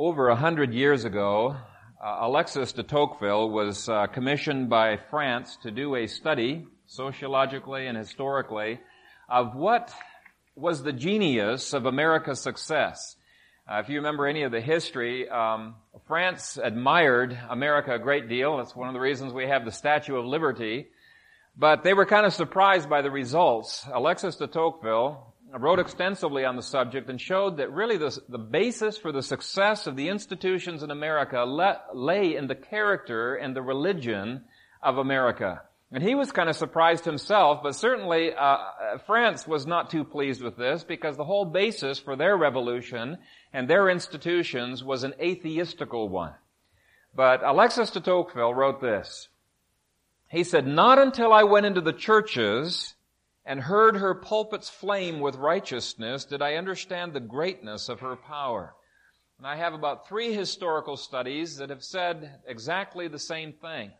over a hundred years ago, uh, Alexis de Tocqueville was uh, commissioned by France to do a study, sociologically and historically, of what was the genius of America's success. Uh, if you remember any of the history, um, France admired America a great deal. That's one of the reasons we have the Statue of Liberty. But they were kind of surprised by the results. Alexis de Tocqueville wrote extensively on the subject and showed that really the, the basis for the success of the institutions in America le, lay in the character and the religion of America. And he was kind of surprised himself, but certainly uh, France was not too pleased with this because the whole basis for their revolution and their institutions was an atheistical one. But Alexis de Tocqueville wrote this. He said, Not until I went into the churches and heard her pulpits flame with righteousness, did I understand the greatness of her power. And I have about three historical studies that have said exactly the same thing.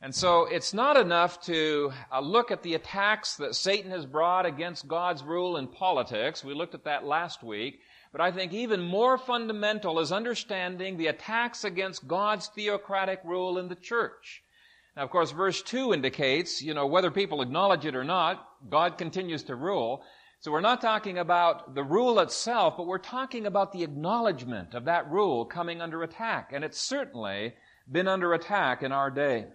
And so it's not enough to uh, look at the attacks that Satan has brought against God's rule in politics. We looked at that last week. But I think even more fundamental is understanding the attacks against God's theocratic rule in the church. Now, of course, verse 2 indicates, you know, whether people acknowledge it or not, God continues to rule. So we're not talking about the rule itself, but we're talking about the acknowledgement of that rule coming under attack. And it's certainly been under attack in our day.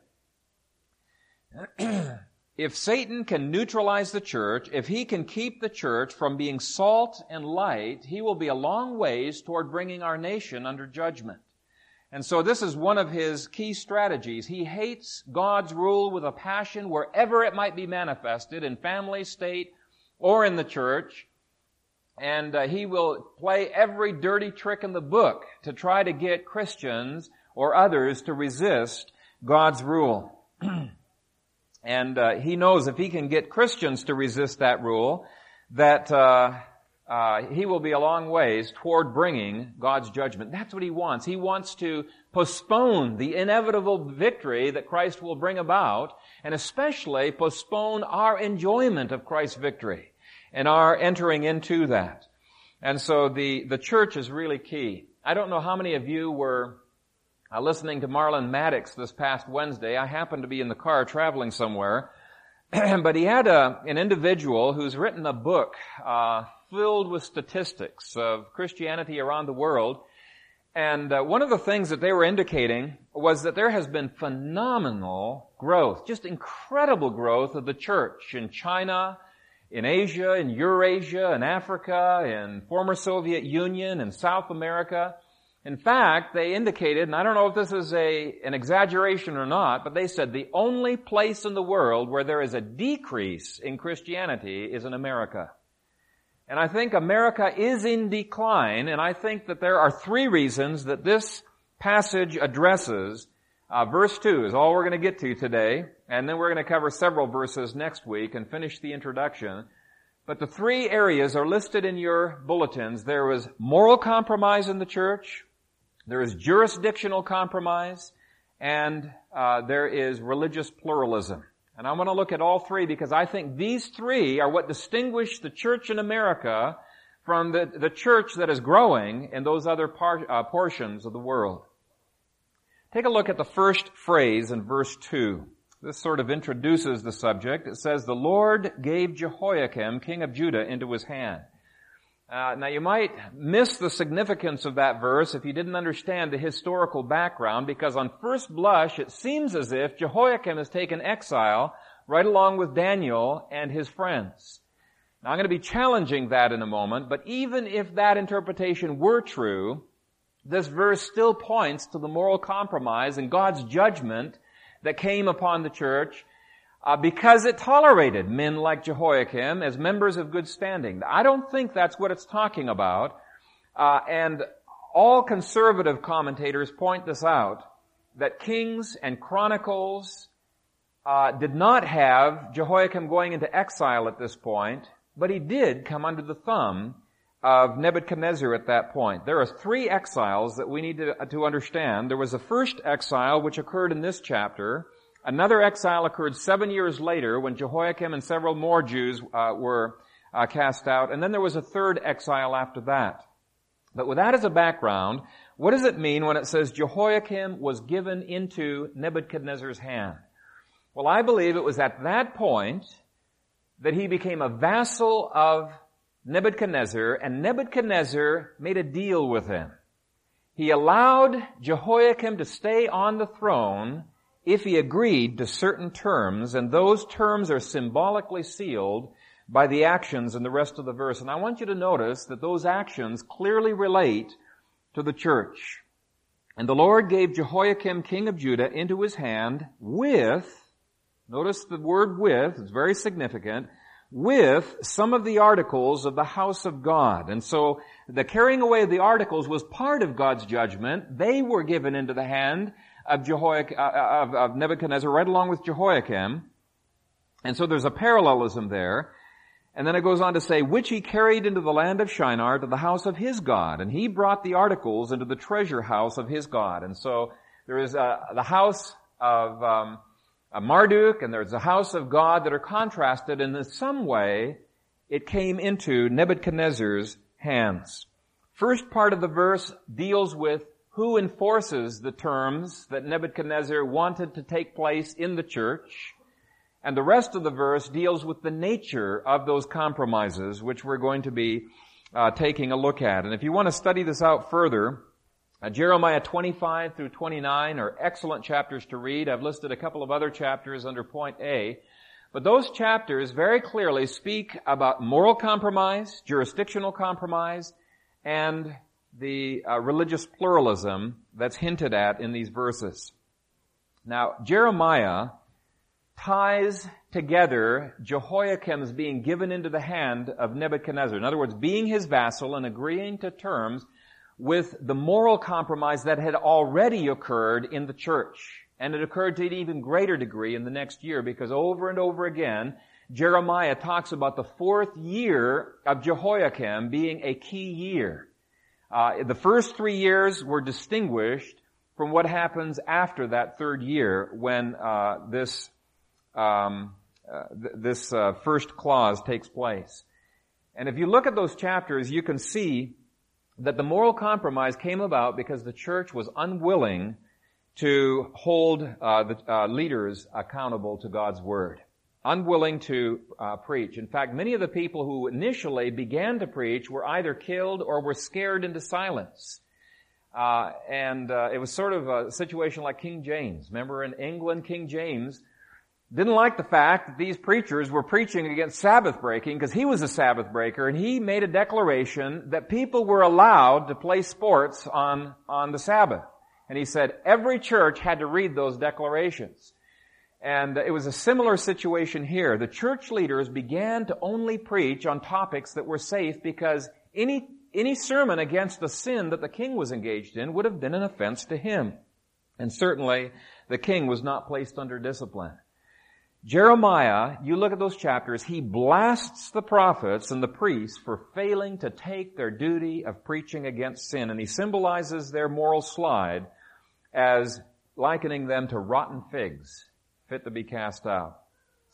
if Satan can neutralize the church, if he can keep the church from being salt and light, he will be a long ways toward bringing our nation under judgment. And so this is one of his key strategies. He hates God's rule with a passion wherever it might be manifested, in family, state, or in the church. And uh, he will play every dirty trick in the book to try to get Christians or others to resist God's rule. and uh, he knows if he can get Christians to resist that rule, that uh, uh, he will be a long ways toward bringing God's judgment. That's what he wants. He wants to postpone the inevitable victory that Christ will bring about, and especially postpone our enjoyment of Christ's victory and our entering into that. And so the, the church is really key. I don't know how many of you were uh, listening to Marlin Maddoux this past Wednesday. I happened to be in the car traveling somewhere, but he had a, an individual who's written a book uh, filled with statistics of Christianity around the world. And uh, one of the things that they were indicating was that there has been phenomenal growth, just incredible growth of the church in China, in Asia, in Eurasia, in Africa, in former Soviet Union, in South America. In fact, they indicated, and I don't know if this is a, an exaggeration or not, but they said the only place in the world where there is a decrease in Christianity is in America. And I think America is in decline, and I think that there are three reasons that this passage addresses. Uh, verse 2 is all we're going to get to today, and then we're going to cover several verses next week and finish the introduction. But the three areas are listed in your bulletins. There was moral compromise in the church, there is jurisdictional compromise, and uh, there is religious pluralism. And I want to look at all three because I think these three are what distinguish the church in America from the, the church that is growing in those other par, uh, portions of the world. Take a look at the first phrase in verse 2. This sort of introduces the subject. It says, The Lord gave Jehoiakim, king of Judah, into his hand. Uh, now you might miss the significance of that verse if you didn't understand the historical background because on first blush it seems as if Jehoiakim has taken exile right along with Daniel and his friends. Now I'm going to be challenging that in a moment, but even if that interpretation were true, this verse still points to the moral compromise and God's judgment that came upon the church uh, because it tolerated men like Jehoiakim as members of good standing. I don't think that's what it's talking about. Uh, and all conservative commentators point this out, that Kings and Chronicles uh, did not have Jehoiakim going into exile at this point, but he did come under the thumb of Nebuchadnezzar at that point. There are three exiles that we need to, to understand. There was the first exile, which occurred in this chapter, Another exile occurred seven years later when Jehoiakim and several more Jews uh, were uh, cast out, and then there was a third exile after that. But with that as a background, What does it mean when it says Jehoiakim was given into Nebuchadnezzar's hand? Well, I believe it was at that point that he became a vassal of Nebuchadnezzar, and Nebuchadnezzar made a deal with him. He allowed Jehoiakim to stay on the throne if he agreed to certain terms, and those terms are symbolically sealed by the actions in the rest of the verse. And I want you to notice that those actions clearly relate to the church. And the Lord gave Jehoiakim, king of Judah, into his hand with, notice the word with, it's very significant, with some of the articles of the house of God. And so the carrying away of the articles was part of God's judgment. They were given into the hand of, Jehoiak, uh, uh, of, of Nebuchadnezzar right along with Jehoiakim. And so there's a parallelism there. And then it goes on to say, which he carried into the land of Shinar to the house of his God. And he brought the articles into the treasure house of his God. And so there is uh, the house of um, Marduk and there's the house of God that are contrasted and in some way it came into Nebuchadnezzar's hands. First part of the verse deals with who enforces the terms that Nebuchadnezzar wanted to take place in the church. And the rest of the verse deals with the nature of those compromises, which we're going to be uh, taking a look at. And if you want to study this out further, uh, Jeremiah 25 through 29 are excellent chapters to read. I've listed a couple of other chapters under point A. But those chapters very clearly speak about moral compromise, jurisdictional compromise, and the uh, religious pluralism that's hinted at in these verses. Now, Jeremiah ties together Jehoiakim's being given into the hand of Nebuchadnezzar. In other words, being his vassal and agreeing to terms with the moral compromise that had already occurred in the church. And it occurred to an even greater degree in the next year because over and over again, Jeremiah talks about the fourth year of Jehoiakim being a key year. Uh, the first three years were distinguished from what happens after that third year when uh, this um, uh, th- this uh, first clause takes place. And if you look at those chapters, you can see that the moral compromise came about because the church was unwilling to hold uh, the uh, leaders accountable to God's word unwilling to uh, preach. In fact, many of the people who initially began to preach were either killed or were scared into silence. Uh, and uh, it was sort of a situation like King James. Remember in England, King James didn't like the fact that these preachers were preaching against Sabbath breaking because he was a Sabbath breaker and he made a declaration that people were allowed to play sports on, on the Sabbath. And he said every church had to read those declarations. And it was a similar situation here. The church leaders began to only preach on topics that were safe because any, any sermon against the sin that the king was engaged in would have been an offense to him. And certainly the king was not placed under discipline. Jeremiah, you look at those chapters, he blasts the prophets and the priests for failing to take their duty of preaching against sin, and he symbolizes their moral slide as likening them to rotten figs fit to be cast out.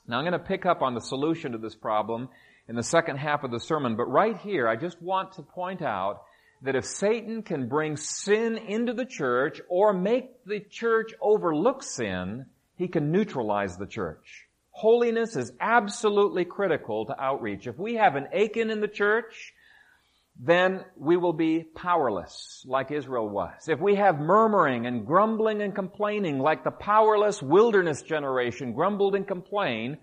Now I'm going to pick up on the solution to this problem in the second half of the sermon, but right here I just want to point out that if Satan can bring sin into the church or make the church overlook sin, he can neutralize the church. Holiness is absolutely critical to outreach. If we have an Achan in the church, then we will be powerless like Israel was. If we have murmuring and grumbling and complaining like the powerless wilderness generation grumbled and complained,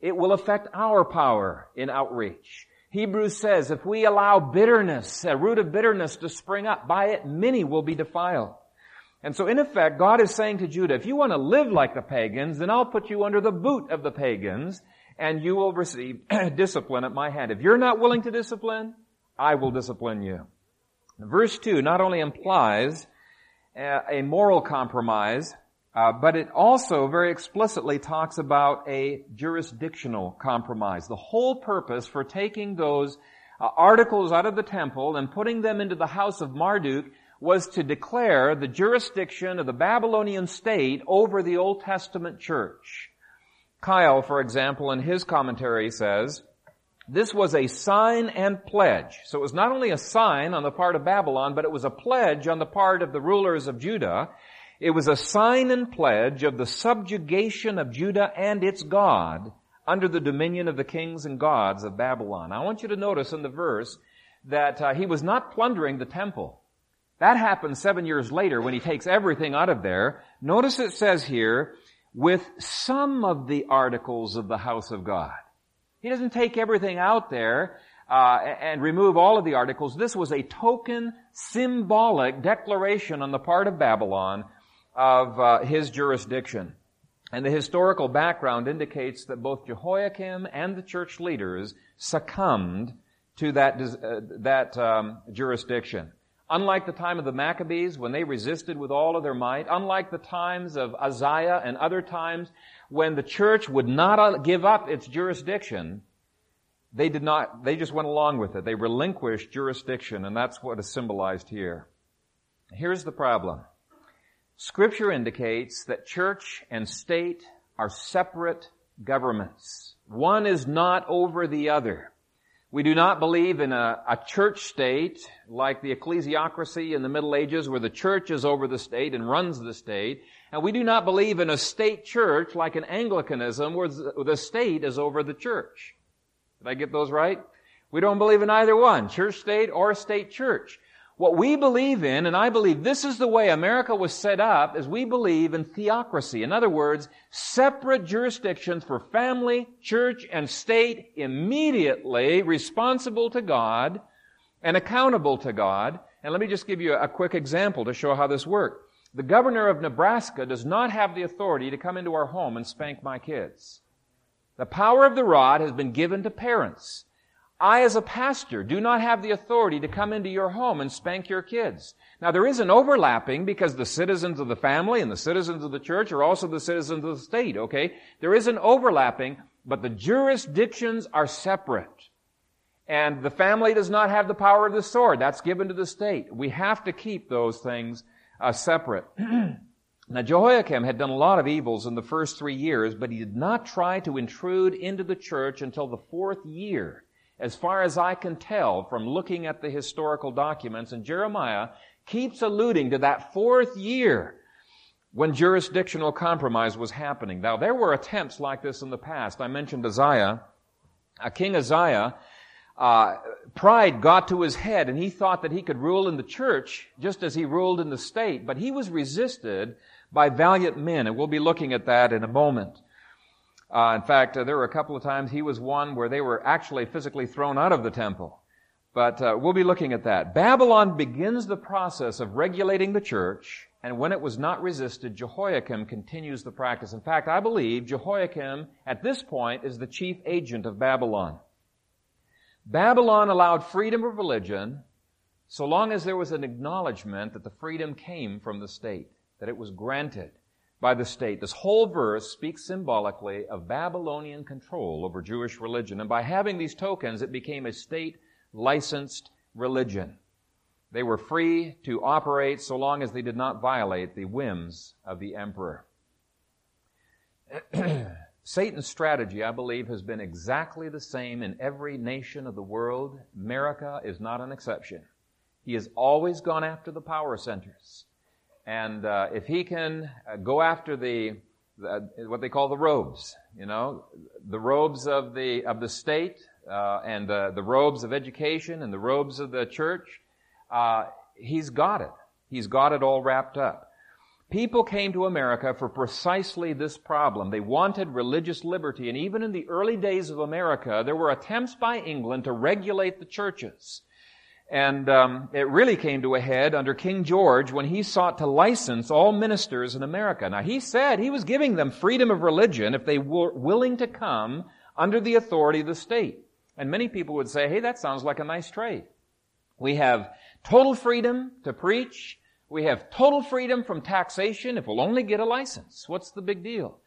it will affect our power in outreach. Hebrews says if we allow bitterness, a root of bitterness to spring up, by it many will be defiled. And so in effect, God is saying to Judah, if you want to live like the pagans, then I'll put you under the boot of the pagans and you will receive discipline at my hand. If you're not willing to discipline, I will discipline you. Verse 2 not only implies a moral compromise, uh, but it also very explicitly talks about a jurisdictional compromise. The whole purpose for taking those uh, articles out of the temple and putting them into the house of Marduk was to declare the jurisdiction of the Babylonian state over the Old Testament church. Keil, for example, in his commentary says, This was a sign and pledge. So it was not only a sign on the part of Babylon, but it was a pledge on the part of the rulers of Judah. It was a sign and pledge of the subjugation of Judah and its God under the dominion of the kings and gods of Babylon. I want you to notice in the verse that uh, he was not plundering the temple. That happens seven years later when he takes everything out of there. Notice it says here, with some of the articles of the house of God. He doesn't take everything out there uh, and remove all of the articles. This was a token, symbolic declaration on the part of Babylon of uh, his jurisdiction. And the historical background indicates that both Jehoiakim and the church leaders succumbed to that, uh, that um, jurisdiction. Unlike the time of the Maccabees, when they resisted with all of their might, unlike the times of Uzziah and other times when the church would not uh, give up its jurisdiction, they did not, they just went along with it. They relinquished jurisdiction, and that's what is symbolized here. Here's the problem. Scripture indicates that church and state are separate governments. One is not over the other. We do not believe in a, a, church state like the ecclesiocracy in the Middle Ages where the church is over the state and runs the state. And we do not believe in a state church like an Anglicanism where the state is over the church. Did I get those right? We don't believe in either one, church state or state church. What we believe in, and I believe this is the way America was set up, is we believe in theocracy. In other words, separate jurisdictions for family, church, and state immediately responsible to God and accountable to God. And let me just give you a quick example to show how this works. The governor of Nebraska does not have the authority to come into our home and spank my kids. The power of the rod has been given to parents. I, as a pastor, do not have the authority to come into your home and spank your kids. Now, there is an overlapping because the citizens of the family and the citizens of the church are also the citizens of the state, okay? There is an overlapping, but the jurisdictions are separate. And the family does not have the power of the sword. That's given to the state. We have to keep those things uh, separate. now, Jehoiakim had done a lot of evils in the first three years, but he did not try to intrude into the church until the fourth year as far as I can tell from looking at the historical documents, and Jeremiah keeps alluding to that fourth year when jurisdictional compromise was happening. Now, there were attempts like this in the past. I mentioned Uzziah. Uh, King Uzziah, uh, pride got to his head, and he thought that he could rule in the church just as he ruled in the state, but he was resisted by valiant men, and we'll be looking at that in a moment. Uh, in fact, uh, there were a couple of times he was one where they were actually physically thrown out of the temple. But uh, we'll be looking at that. Babylon begins the process of regulating the church, and when it was not resisted, Jehoiakim continues the practice. In fact, I believe Jehoiakim, at this point, is the chief agent of Babylon. Babylon allowed freedom of religion so long as there was an acknowledgement that the freedom came from the state, that it was granted by the state. This whole verse speaks symbolically of Babylonian control over Jewish religion. And by having these tokens, it became a state licensed religion. They were free to operate so long as they did not violate the whims of the emperor. Satan's strategy, I believe, has been exactly the same in every nation of the world. America is not an exception. He has always gone after the power centers. And uh, if he can uh, go after the, the, what they call the robes, you know, the robes of the of the state uh, and the, the robes of education and the robes of the church, uh, he's got it. He's got it all wrapped up. People came to America for precisely this problem. They wanted religious liberty, and even in the early days of America, there were attempts by England to regulate the churches. And um, it really came to a head under King George when he sought to license all ministers in America. Now, he said he was giving them freedom of religion if they were willing to come under the authority of the state. And many people would say, hey, that sounds like a nice trade. We have total freedom to preach. We have total freedom from taxation if we'll only get a license. What's the big deal?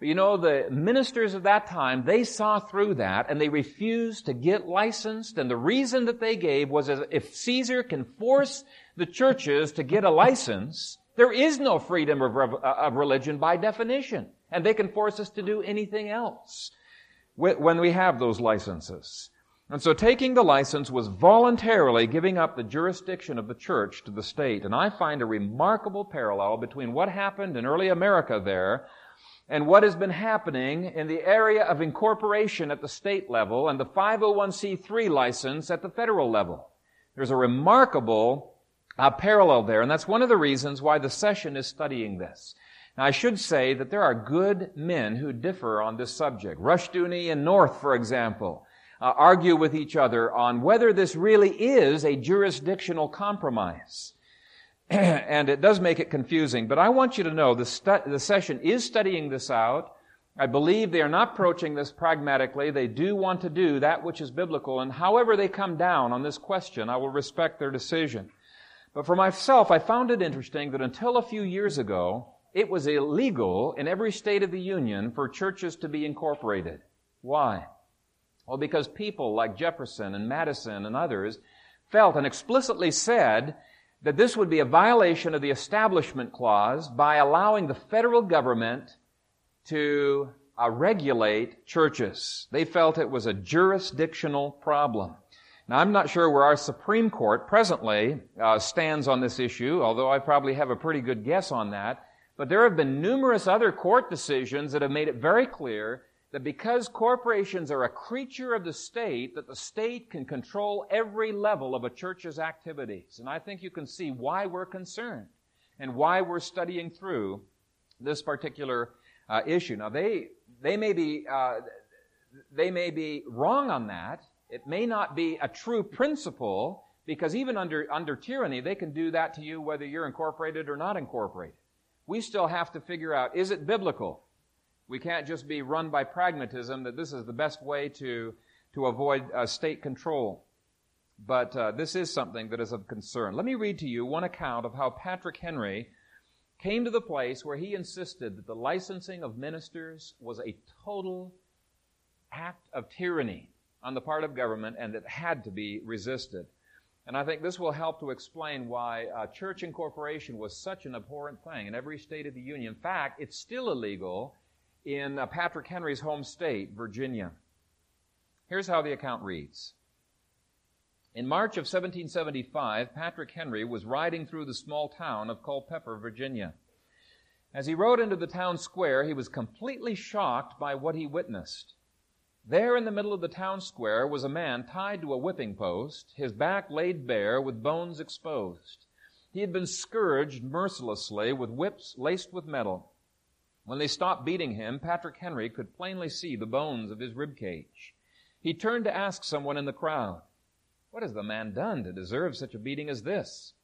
You know, the ministers of that time, they saw through that and they refused to get licensed. And the reason that they gave was if Caesar can force the churches to get a license, there is no freedom of, of religion by definition. And they can force us to do anything else when we have those licenses. And so taking the license was voluntarily giving up the jurisdiction of the church to the state. And I find a remarkable parallel between what happened in early America there and what has been happening in the area of incorporation at the state level and the 501c3 license at the federal level. There's a remarkable uh, parallel there, and that's one of the reasons why the session is studying this. Now, I should say that there are good men who differ on this subject. Rushdoony and North, for example, uh, argue with each other on whether this really is a jurisdictional compromise. and it does make it confusing, but I want you to know the, stu- the session is studying this out. I believe they are not approaching this pragmatically. They do want to do that which is biblical, and however they come down on this question, I will respect their decision. But for myself, I found it interesting that until a few years ago, it was illegal in every state of the Union for churches to be incorporated. Why? Well, because people like Jefferson and Madison and others felt and explicitly said that this would be a violation of the Establishment Clause by allowing the federal government to uh, regulate churches. They felt it was a jurisdictional problem. Now, I'm not sure where our Supreme Court presently uh, stands on this issue, although I probably have a pretty good guess on that. But there have been numerous other court decisions that have made it very clear that because corporations are a creature of the state, that the state can control every level of a church's activities. And I think you can see why we're concerned and why we're studying through this particular uh, issue. Now, they, they, may be, uh, they may be wrong on that. It may not be a true principle because even under, under tyranny, they can do that to you whether you're incorporated or not incorporated. We still have to figure out, is it biblical? We can't just be run by pragmatism that this is the best way to, to avoid uh, state control. But uh, this is something that is of concern. Let me read to you one account of how Patrick Henry came to the place where he insisted that the licensing of ministers was a total act of tyranny on the part of government and that had to be resisted. And I think this will help to explain why uh, church incorporation was such an abhorrent thing in every state of the Union. In fact, it's still illegal in uh, Patrick Henry's home state, Virginia. Here's how the account reads. In March of 1775, Patrick Henry was riding through the small town of Culpeper, Virginia. As he rode into the town square, he was completely shocked by what he witnessed. There in the middle of the town square was a man tied to a whipping post, his back laid bare with bones exposed. He had been scourged mercilessly with whips laced with metal. When they stopped beating him, Patrick Henry could plainly see the bones of his rib cage. He turned to ask someone in the crowd, What has the man done to deserve such a beating as this?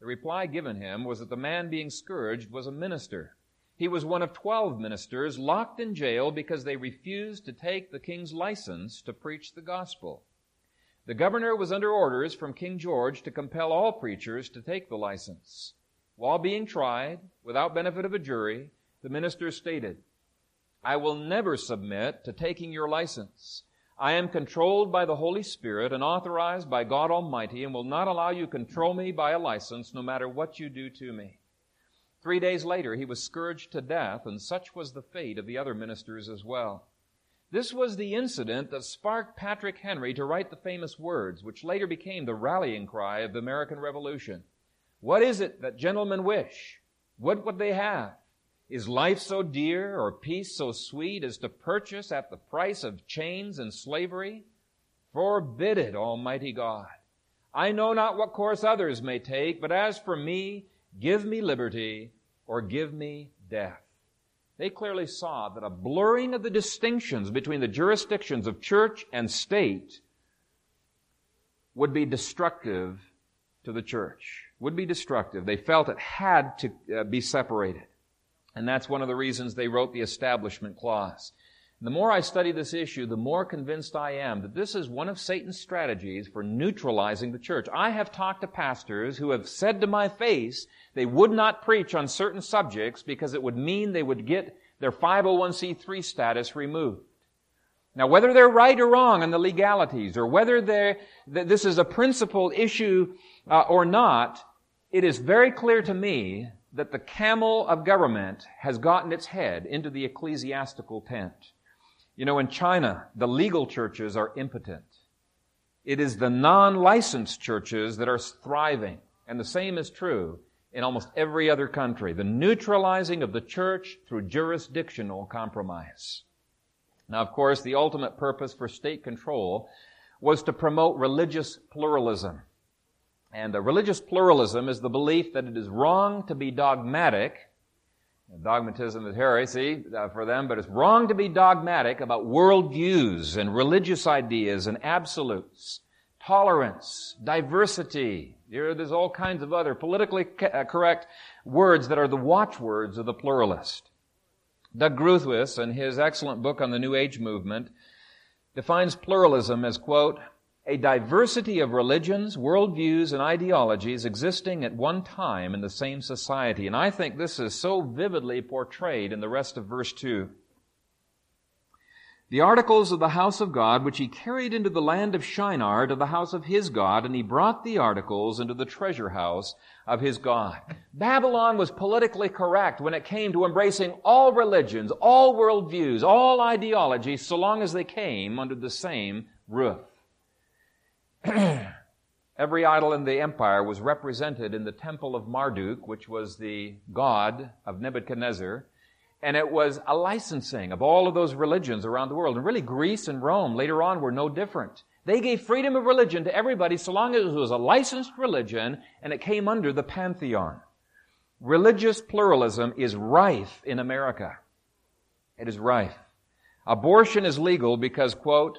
The reply given him was that the man being scourged was a minister. He was one of twelve ministers locked in jail because they refused to take the king's license to preach the gospel. The governor was under orders from King George to compel all preachers to take the license. While being tried, without benefit of a jury, the minister stated, I will never submit to taking your license. I am controlled by the Holy Spirit and authorized by God Almighty and will not allow you control me by a license no matter what you do to me. Three days later, he was scourged to death, and such was the fate of the other ministers as well. This was the incident that sparked Patrick Henry to write the famous words, which later became the rallying cry of the American Revolution. What is it that gentlemen wish? What would they have? Is life so dear or peace so sweet as to purchase at the price of chains and slavery? Forbid it, Almighty God. I know not what course others may take, but as for me, give me liberty or give me death. They clearly saw that a blurring of the distinctions between the jurisdictions of church and state would be destructive to the church, would be destructive. They felt it had to uh, be separated. And that's one of the reasons they wrote the Establishment Clause. The more I study this issue, the more convinced I am that this is one of Satan's strategies for neutralizing the church. I have talked to pastors who have said to my face they would not preach on certain subjects because it would mean they would get their 501c3 status removed. Now, whether they're right or wrong on the legalities, or whether this is a principle issue uh, or not, it is very clear to me that the camel of government has gotten its head into the ecclesiastical tent. You know, in China, the legal churches are impotent. It is the non-licensed churches that are thriving. And the same is true in almost every other country. The neutralizing of the church through jurisdictional compromise. Now, of course, the ultimate purpose for state control was to promote religious pluralism. And religious pluralism is the belief that it is wrong to be dogmatic. Dogmatism is heresy uh, for them, but it's wrong to be dogmatic about worldviews and religious ideas and absolutes, tolerance, diversity. There's all kinds of other politically uh, correct words that are the watchwords of the pluralist. Doug Groothuis, in his excellent book on the New Age movement, defines pluralism as, quote, a diversity of religions, worldviews, and ideologies existing at one time in the same society. And I think this is so vividly portrayed in the rest of verse 2 the articles of the house of God, which he carried into the land of Shinar to the house of his God, and he brought the articles into the treasure house of his God. Babylon was politically correct when it came to embracing all religions, all worldviews, all ideologies, so long as they came under the same roof. Every idol in the empire was represented in the temple of Marduk, which was the god of Nebuchadnezzar, and it was a licensing of all of those religions around the world. And really, Greece and Rome later on were no different. They gave freedom of religion to everybody so long as it was a licensed religion and it came under the pantheon. Religious pluralism is rife in America. It is rife. Abortion is legal because, quote,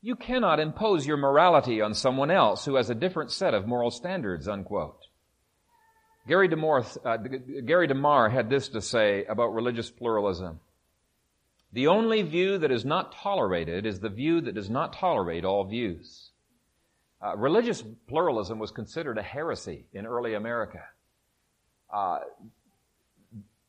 you cannot impose your morality on someone else who has a different set of moral standards, unquote. Gary DeMar, uh, Gary DeMar had this to say about religious pluralism. The only view that is not tolerated is the view that does not tolerate all views. Uh, religious pluralism was considered a heresy in early America. Uh,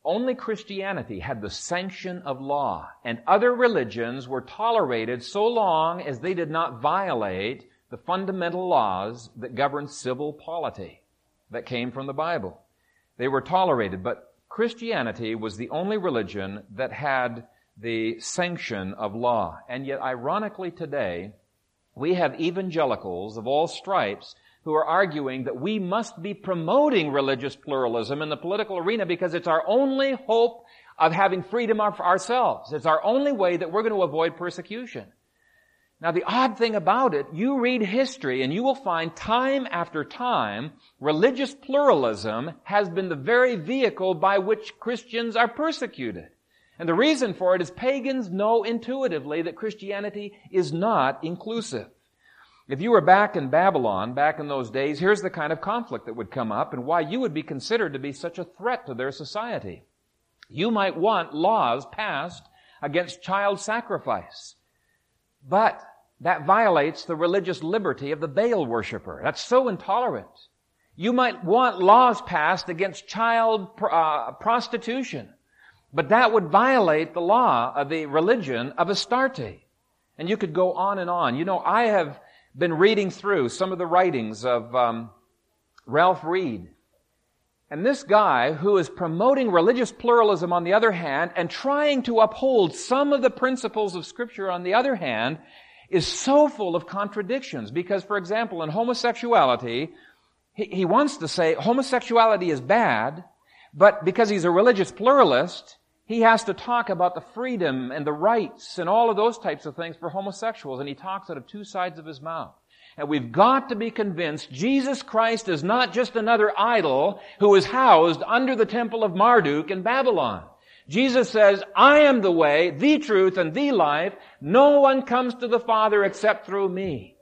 only Christianity had the sanction of law, and other religions were tolerated so long as they did not violate the fundamental laws that govern civil polity that came from the Bible. They were tolerated, but Christianity was the only religion that had the sanction of law. And yet, ironically today, we have evangelicals of all stripes who are arguing that we must be promoting religious pluralism in the political arena because it's our only hope of having freedom of ourselves. It's our only way that we're going to avoid persecution. Now the odd thing about it, you read history and you will find time after time, religious pluralism has been the very vehicle by which Christians are persecuted. And the reason for it is pagans know intuitively that Christianity is not inclusive. If you were back in Babylon, back in those days, here's the kind of conflict that would come up and why you would be considered to be such a threat to their society. You might want laws passed against child sacrifice. But that violates the religious liberty of the Baal worshiper. That's so intolerant. You might want laws passed against child uh, prostitution, but that would violate the law of the religion of Astarte. And you could go on and on. You know, I have been reading through some of the writings of um, Ralph Reed. And this guy who is promoting religious pluralism on the other hand and trying to uphold some of the principles of scripture on the other hand is so full of contradictions because, for example, in homosexuality, he, he wants to say homosexuality is bad, but because he's a religious pluralist, he has to talk about the freedom and the rights and all of those types of things for homosexuals, and he talks out of two sides of his mouth. And we've got to be convinced Jesus Christ is not just another idol who is housed under the temple of Marduk in Babylon. Jesus says, I am the way, the truth, and the life. No one comes to the Father except through me.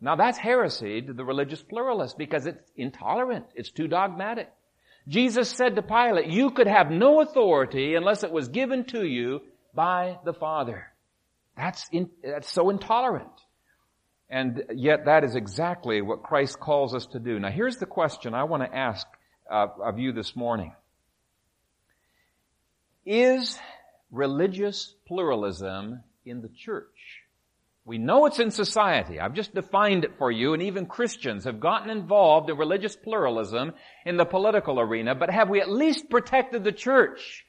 Now that's heresy to the religious pluralist because it's intolerant. It's too dogmatic. Jesus said to Pilate, you could have no authority unless it was given to you by the Father. That's, in, that's so intolerant. And yet that is exactly what Christ calls us to do. Now here's the question I want to ask uh, of you this morning. Is religious pluralism in the church? We know it's in society. I've just defined it for you, and even Christians have gotten involved in religious pluralism in the political arena, but have we at least protected the church?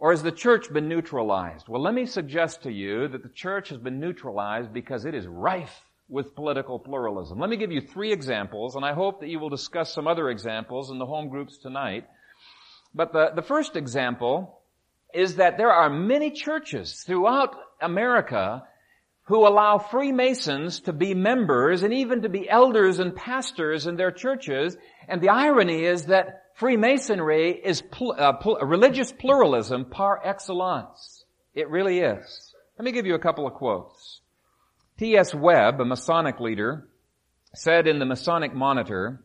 Or has the church been neutralized? Well, let me suggest to you that the church has been neutralized because it is rife with political pluralism. Let me give you three examples, and I hope that you will discuss some other examples in the home groups tonight. But the, the first example is that there are many churches throughout America who allow Freemasons to be members and even to be elders and pastors in their churches. And the irony is that Freemasonry is pl- uh, pl- religious pluralism par excellence. It really is. Let me give you a couple of quotes. T.S. Webb, a Masonic leader, said in the Masonic Monitor,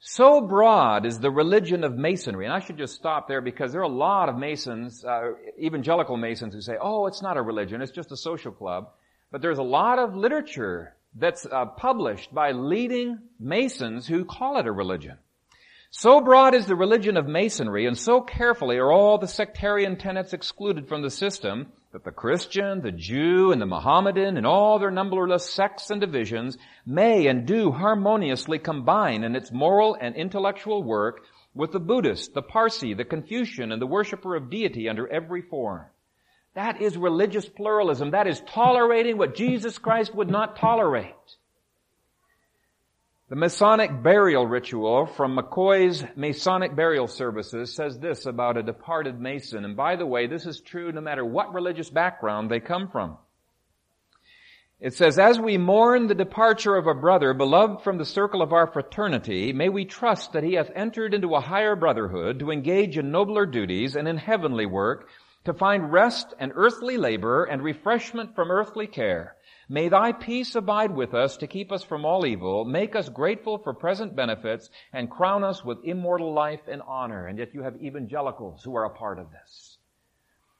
so broad is the religion of Masonry, and I should just stop there because there are a lot of Masons, uh, evangelical Masons who say, oh, it's not a religion, it's just a social club. But there's a lot of literature that's uh, published by leading Masons who call it a religion. So broad is the religion of Masonry and so carefully are all the sectarian tenets excluded from the system that the Christian, the Jew, and the Mohammedan and all their numberless sects and divisions may and do harmoniously combine in its moral and intellectual work with the Buddhist, the Parsi, the Confucian, and the worshiper of deity under every form. That is religious pluralism. That is tolerating what Jesus Christ would not tolerate. The Masonic burial ritual from Macoy's Masonic burial services says this about a departed Mason. And by the way, this is true no matter what religious background they come from. It says, as we mourn the departure of a brother beloved from the circle of our fraternity, may we trust that he hath entered into a higher brotherhood to engage in nobler duties and in heavenly work to find rest and earthly labor and refreshment from earthly care. May thy peace abide with us to keep us from all evil, make us grateful for present benefits, and crown us with immortal life and honor. And yet you have evangelicals who are a part of this.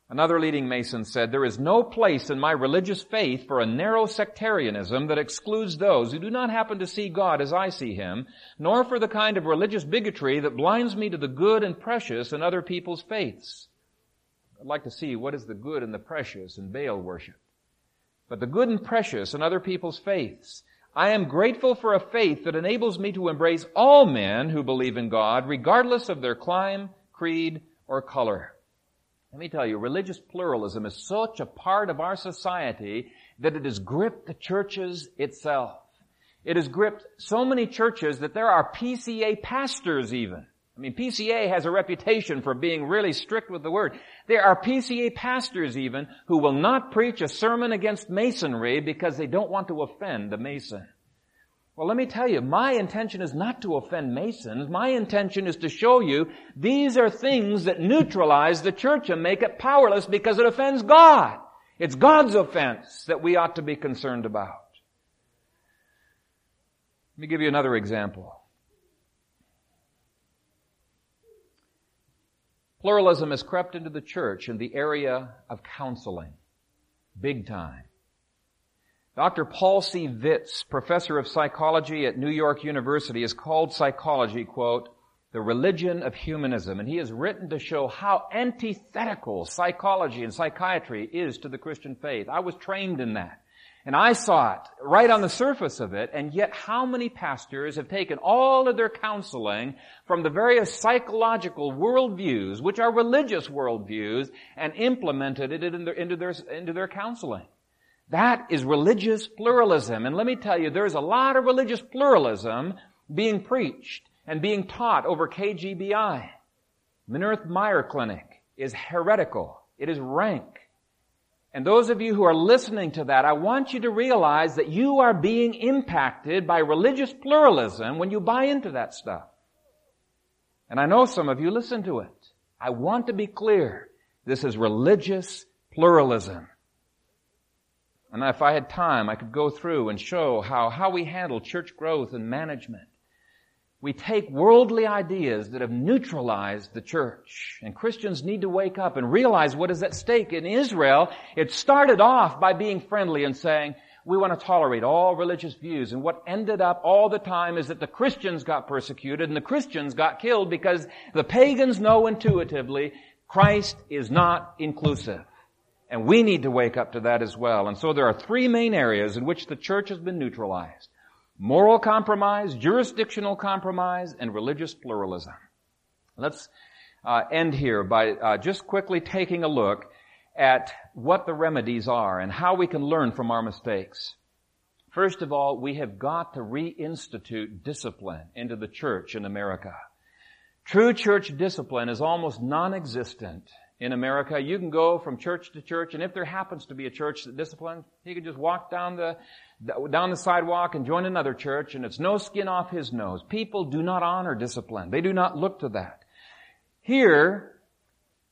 Another leading Mason said, there is no place in my religious faith for a narrow sectarianism that excludes those who do not happen to see God as I see Him, nor for the kind of religious bigotry that blinds me to the good and precious in other people's faiths. I'd like to see what is the good and the precious in Baal worship. But the good and precious in other people's faiths. I am grateful for a faith that enables me to embrace all men who believe in God, regardless of their clime, creed, or color. Let me tell you, religious pluralism is such a part of our society that it has gripped the churches itself. It has gripped so many churches that there are PCA pastors even I mean, PCA has a reputation for being really strict with the word. There are PCA pastors even who will not preach a sermon against masonry because they don't want to offend a mason. Well, let me tell you, my intention is not to offend Masons. My intention is to show you these are things that neutralize the church and make it powerless because it offends God. It's God's offense that we ought to be concerned about. Let me give you another example. Pluralism has crept into the church in the area of counseling. Big time. Dr. Paul C. Vitz, professor of psychology at New York University, has called psychology, quote, the religion of humanism. And he has written to show how antithetical psychology and psychiatry is to the Christian faith. I was trained in that. And I saw it right on the surface of it, and yet how many pastors have taken all of their counseling from the various psychological worldviews, which are religious worldviews, and implemented it into their, into their, into their counseling. That is religious pluralism. And let me tell you, there's a lot of religious pluralism being preached and being taught over KGBI. Minirth Meier Clinic is heretical. It is rank. And those of you who are listening to that, I want you to realize that you are being impacted by religious pluralism when you buy into that stuff. And I know some of you listen to it. I want to be clear. This is religious pluralism. And if I had time, I could go through and show how, how we handle church growth and management we take worldly ideas that have neutralized the church. And Christians need to wake up and realize what is at stake. In Israel, it started off by being friendly and saying, we want to tolerate all religious views. And what ended up all the time is that the Christians got persecuted and the Christians got killed because the pagans know intuitively Christ is not inclusive. And we need to wake up to that as well. And so there are three main areas in which the church has been neutralized moral compromise, jurisdictional compromise, and religious pluralism. Let's uh, end here by uh, just quickly taking a look at what the remedies are and how we can learn from our mistakes. First of all, we have got to reinstitute discipline into the church in America. True church discipline is almost non-existent in America. You can go from church to church, and if there happens to be a church that disciplines, he can just walk down the down the sidewalk and join another church, and it's no skin off his nose. People do not honor discipline. They do not look to that. Here,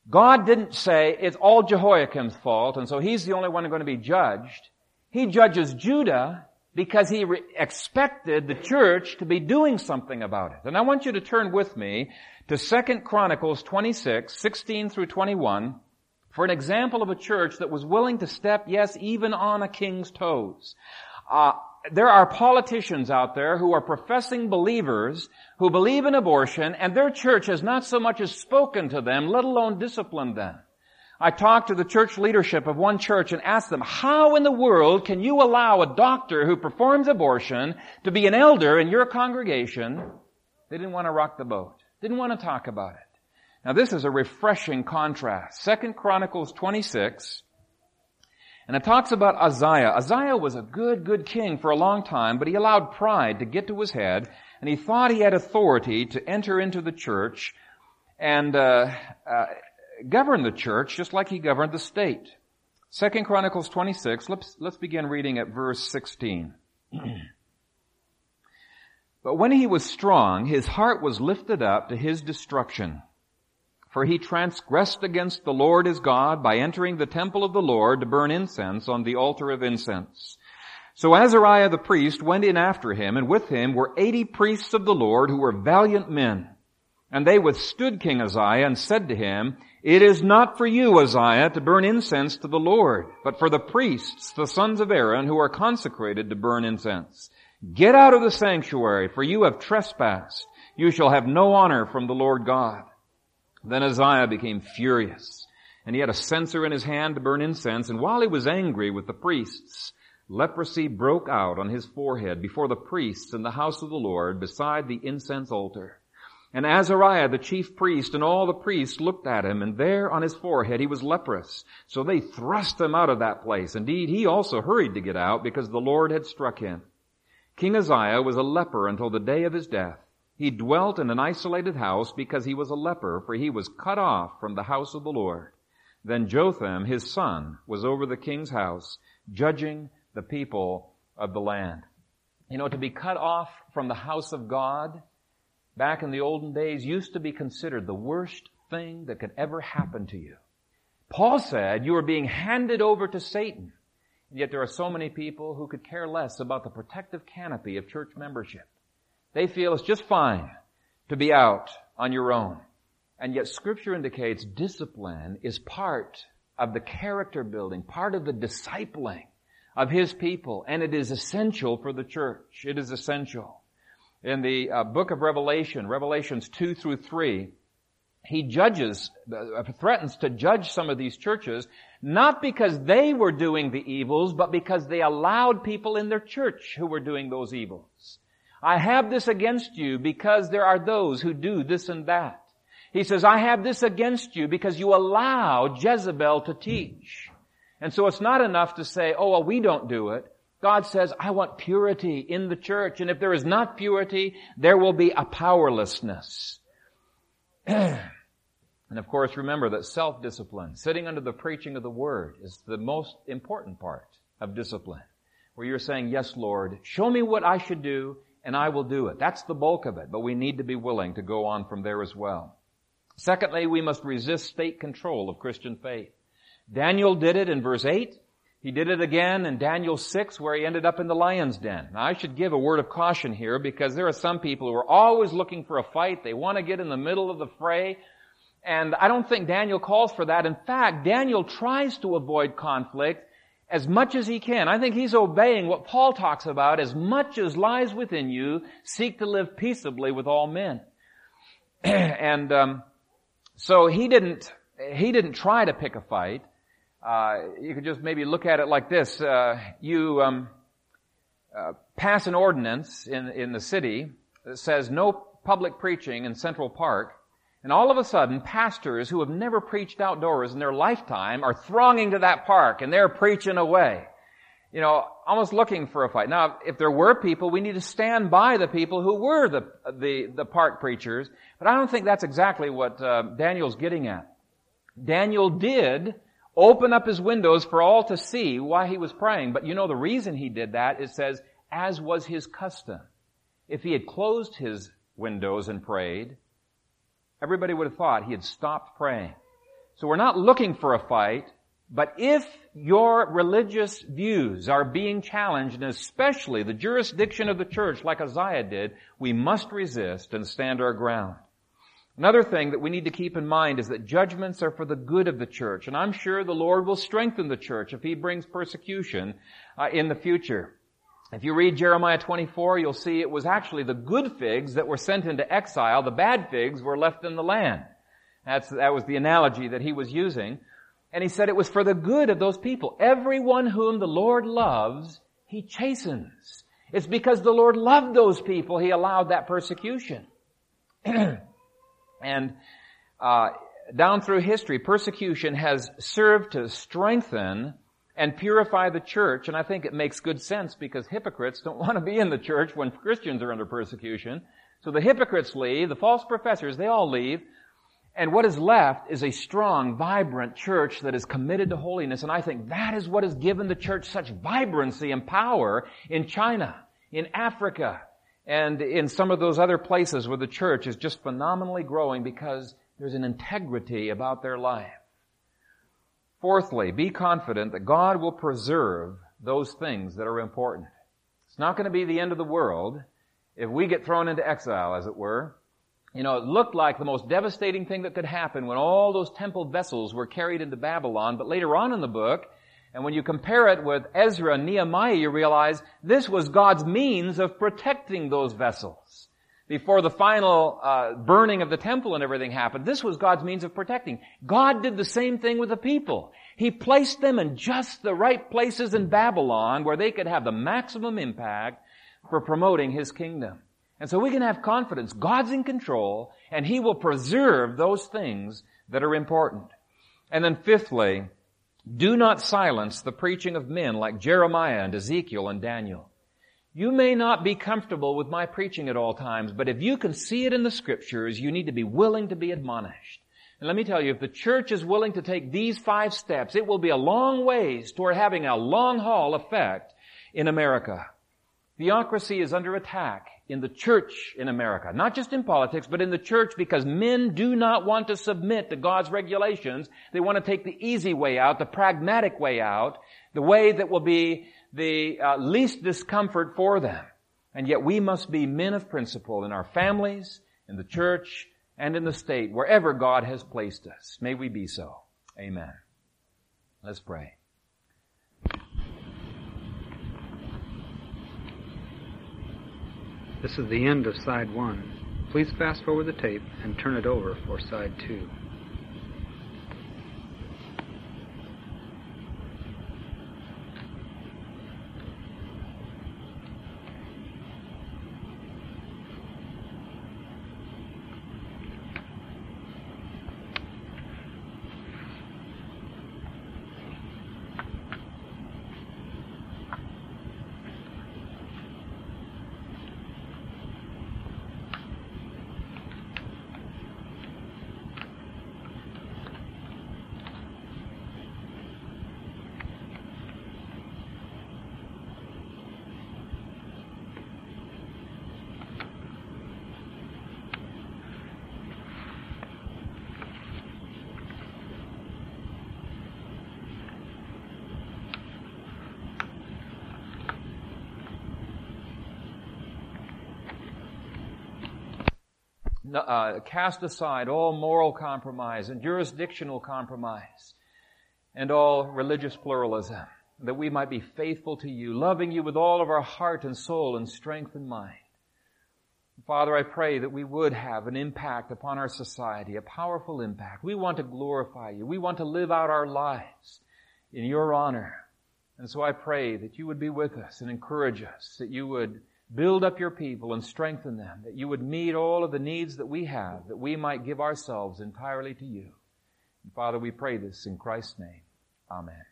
God didn't say it's all Jehoiakim's fault, and so he's the only one going to be judged. He judges Judah because he re- expected the church to be doing something about it. And I want you to turn with me to 2 Chronicles 26, 16 through 21, for an example of a church that was willing to step, yes, even on a king's toes. Uh, there are politicians out there who are professing believers who believe in abortion and their church has not so much as spoken to them, let alone disciplined them. I talked to the church leadership of one church and asked them, how in the world can you allow a doctor who performs abortion to be an elder in your congregation? They didn't want to rock the boat. Didn't want to talk about it. Now this is a refreshing contrast. Second Chronicles 26, and it talks about Uzziah. Uzziah was a good, good king for a long time, but he allowed pride to get to his head, and he thought he had authority to enter into the church and uh, uh, govern the church just like he governed the state. Second Chronicles 26, let's, let's begin reading at verse 16. but when he was strong, his heart was lifted up to his destruction. For he transgressed against the Lord his God by entering the temple of the Lord to burn incense on the altar of incense. So Azariah the priest went in after him, and with him were eighty priests of the Lord who were valiant men. And they withstood King Uzziah and said to him, It is not for you, Uzziah, to burn incense to the Lord, but for the priests, the sons of Aaron, who are consecrated to burn incense. Get out of the sanctuary, for you have trespassed. You shall have no honor from the Lord God. Then Uzziah became furious, and he had a censer in his hand to burn incense, and while he was angry with the priests, leprosy broke out on his forehead before the priests in the house of the Lord beside the incense altar. And Azariah, the chief priest, and all the priests looked at him, and there on his forehead he was leprous. So they thrust him out of that place. Indeed, he also hurried to get out because the Lord had struck him. King Uzziah was a leper until the day of his death. He dwelt in an isolated house because he was a leper, for he was cut off from the house of the Lord. Then Jotham, his son, was over the king's house, judging the people of the land. You know, to be cut off from the house of God back in the olden days used to be considered the worst thing that could ever happen to you. Paul said you are being handed over to Satan. And yet there are so many people who could care less about the protective canopy of church membership. They feel it's just fine to be out on your own. And yet scripture indicates discipline is part of the character building, part of the discipling of his people, and it is essential for the church. It is essential. In the uh, book of Revelation, Revelations 2 through 3, he judges, uh, threatens to judge some of these churches, not because they were doing the evils, but because they allowed people in their church who were doing those evils. I have this against you because there are those who do this and that. He says, I have this against you because you allow Jezebel to teach. And so it's not enough to say, oh, well, we don't do it. God says, I want purity in the church. And if there is not purity, there will be a powerlessness. and of course, remember that self-discipline, sitting under the preaching of the word, is the most important part of discipline. Where you're saying, yes, Lord, show me what I should do and I will do it. That's the bulk of it, but we need to be willing to go on from there as well. Secondly, we must resist state control of Christian faith. Daniel did it in verse 8. He did it again in Daniel 6 where he ended up in the lion's den. Now I should give a word of caution here because there are some people who are always looking for a fight. They want to get in the middle of the fray. And I don't think Daniel calls for that. In fact, Daniel tries to avoid conflict as much as he can. I think he's obeying what Paul talks about. As much as lies within you, seek to live peaceably with all men. and um, so he didn't. He didn't try to pick a fight. Uh, you could just maybe look at it like this: uh, you um, uh, pass an ordinance in in the city that says no public preaching in Central Park and all of a sudden, pastors who have never preached outdoors in their lifetime are thronging to that park and they're preaching away. you know, almost looking for a fight. Now, if there were people, we need to stand by the people who were the, the, the part preachers, but I don't think that's exactly what uh, Daniel's getting at. Daniel did open up his windows for all to see why he was praying, but you know the reason he did that, it says, as was his custom. If he had closed his windows and prayed, everybody would have thought he had stopped praying. So we're not looking for a fight, but if your religious views are being challenged, and especially the jurisdiction of the church like Isaiah did, we must resist and stand our ground. Another thing that we need to keep in mind is that judgments are for the good of the church, and I'm sure the Lord will strengthen the church if He brings persecution uh, in the future. If you read Jeremiah 24, you'll see it was actually the good figs that were sent into exile. The bad figs were left in the land. That's, that was the analogy that he was using. And he said it was for the good of those people. Everyone whom the Lord loves, he chastens. It's because the Lord loved those people, he allowed that persecution. and uh, down through history, persecution has served to strengthen and purify the church, and I think it makes good sense because hypocrites don't want to be in the church when Christians are under persecution. So the hypocrites leave, the false professors, they all leave, and what is left is a strong, vibrant church that is committed to holiness. And I think that is what has given the church such vibrancy and power in China, in Africa, and in some of those other places where the church is just phenomenally growing because there's an integrity about their life. Fourthly, be confident that God will preserve those things that are important. It's not going to be the end of the world if we get thrown into exile, as it were. You know, it looked like the most devastating thing that could happen when all those temple vessels were carried into Babylon, but later on in the book, and when you compare it with Ezra and Nehemiah, you realize this was God's means of protecting those vessels. Before the final uh, burning of the temple and everything happened, this was God's means of protecting. God did the same thing with the people. He placed them in just the right places in Babylon where they could have the maximum impact for promoting His kingdom. And so we can have confidence. God's in control and He will preserve those things that are important. And then fifthly, do not silence the preaching of men like Jeremiah and Ezekiel and Daniel. You may not be comfortable with my preaching at all times, but if you can see it in the scriptures, you need to be willing to be admonished. And let me tell you, if the church is willing to take these five steps, it will be a long ways toward having a long haul effect in America. Theocracy is under attack in the church in America. Not just in politics, but in the church because men do not want to submit to God's regulations. They want to take the easy way out, the pragmatic way out, the way that will be the uh, least discomfort for them. And yet we must be men of principle in our families, in the church, and in the state, wherever God has placed us. May we be so. Amen. Let's pray. This is the end of side one. Please fast forward the tape and turn it over for side two. Uh, cast aside all moral compromise and jurisdictional compromise and all religious pluralism, that we might be faithful to you, loving you with all of our heart and soul and strength and mind. Father, I pray that we would have an impact upon our society, a powerful impact. We want to glorify you. We want to live out our lives in your honor. And so I pray that you would be with us and encourage us, that you would Build up your people and strengthen them, that you would meet all of the needs that we have, that we might give ourselves entirely to you. And Father, we pray this in Christ's name. Amen.